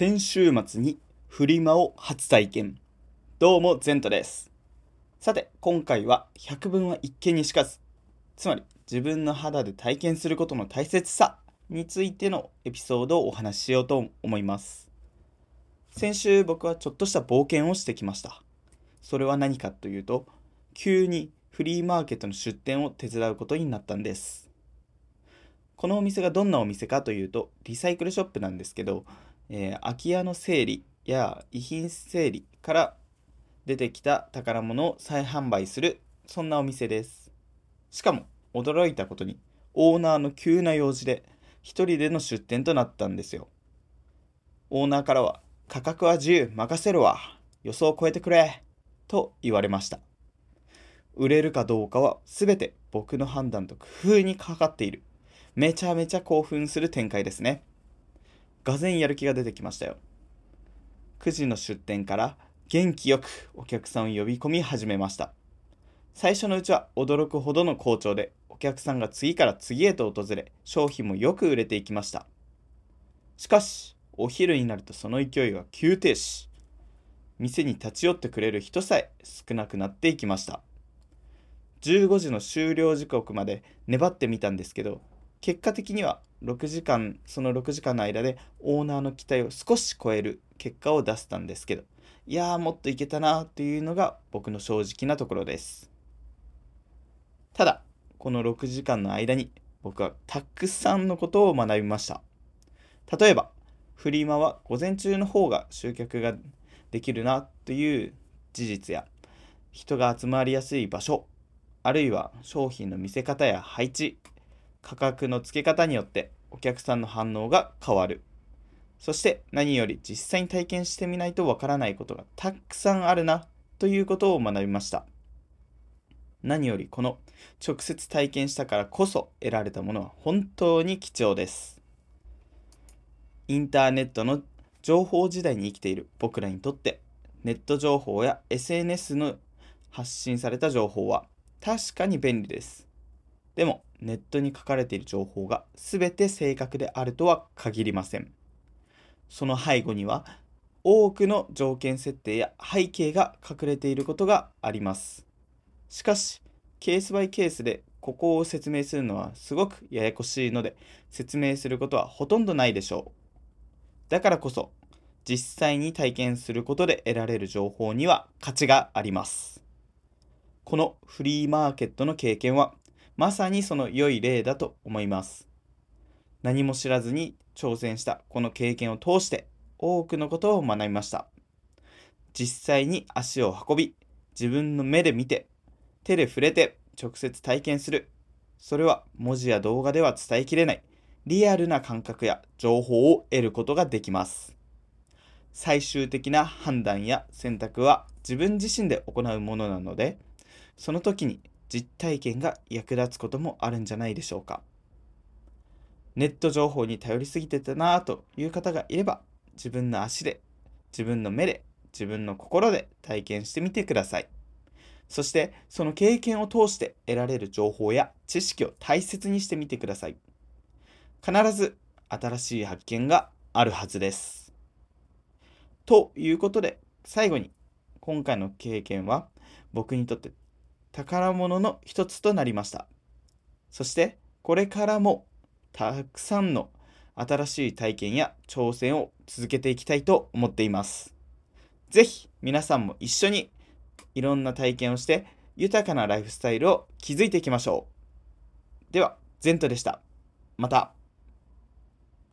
先週末にフリマを初体験。どうも、ゼントです。さて、今回は百聞は一見にしかず。つまり、自分の肌で体験することの大切さについてのエピソードをお話ししようと思います。先週僕はちょっとした冒険をしてきました。それは何かというと、急にフリーマーケットの出店を手伝うことになったんです。このお店がどんなお店かというと、リサイクルショップなんですけど、えー空き家の整理や遺品整理から出てきた宝物を再販売する、そんなお店です。しかも、驚いたことに、オーナーの急な用事で、一人での出店となったんですよ。オーナーからは、価格は自由、任せるわ。予想を超えてくれ。と言われました。売れるかどうかは全て僕の判断と工夫にかかっている。めちゃめちゃ興奮する展開ですね。がぜんやる気が出てきましたよ。9時の出店から元気よくお客さんを呼び込み始めました。最初のうちは驚くほどの好調で、お客さんが次から次へと訪れ、商品もよく売れていきました。しかし、お昼になるとその勢いが急停止。店に立ち寄ってくれる人さえ少なくなっていきました。15時の終了時刻まで粘ってみたんですけど、結果的には6時間、その6時間の間でオーナーの期待を少し超える結果を出せたんですけど、いやーもっといけたなというのが僕の正直なところです。ただ、この6時間の間に僕はたくさんのことを学びました。例えば、フリマは午前中の方が集客ができるなという事実や、人が集まりやすい場所、あるいは商品の見せ方や配置、価格の付け方によってお客さんの反応が変わる。そして何より実際に体験してみないとわからないことがたくさんあるなということを学びました。何よりこの直接体験したからこそ得られたものは本当に貴重です。インターネットの情報時代に生きている僕らにとってネット情報や SNS の発信された情報は確かに便利です。でもネットに書かれている情報が全て正確であるとは限りません。その背後には多くの条件設定や背景が隠れていることがあります。しかし、ケースバイケースでここを説明するのはすごくややこしいので説明することはほとんどないでしょう。だからこそ実際に体験することで得られる情報には価値があります。このフリーマーケットの経験はまさにその良い例だと思います。何も知らずに挑戦したこの経験を通して多くのことを学びました。実際に足を運び、自分の目で見て、手で触れて直接体験する。それは文字や動画では伝えきれないリアルな感覚や情報を得ることができます。最終的な判断や選択は自分自身で行うものなので、その時に実体験が役立つこともあるんじゃないでしょうか。ネット情報に頼りすぎてたなぁという方がいれば、自分の足で、自分の目で、自分の心で体験してみてください。そして、その経験を通して得られる情報や知識を大切にしてみてください。必ず新しい発見があるはずです。ということで、最後に、今回の経験は僕にとって宝物の一つとなりました。そして、これからもたくさんの新しい体験や挑戦を続けていきたいと思っています。ぜひ皆さんも一緒にいろんな体験をして豊かなライフスタイルを築いていきましょう。では、ゼントでした。また。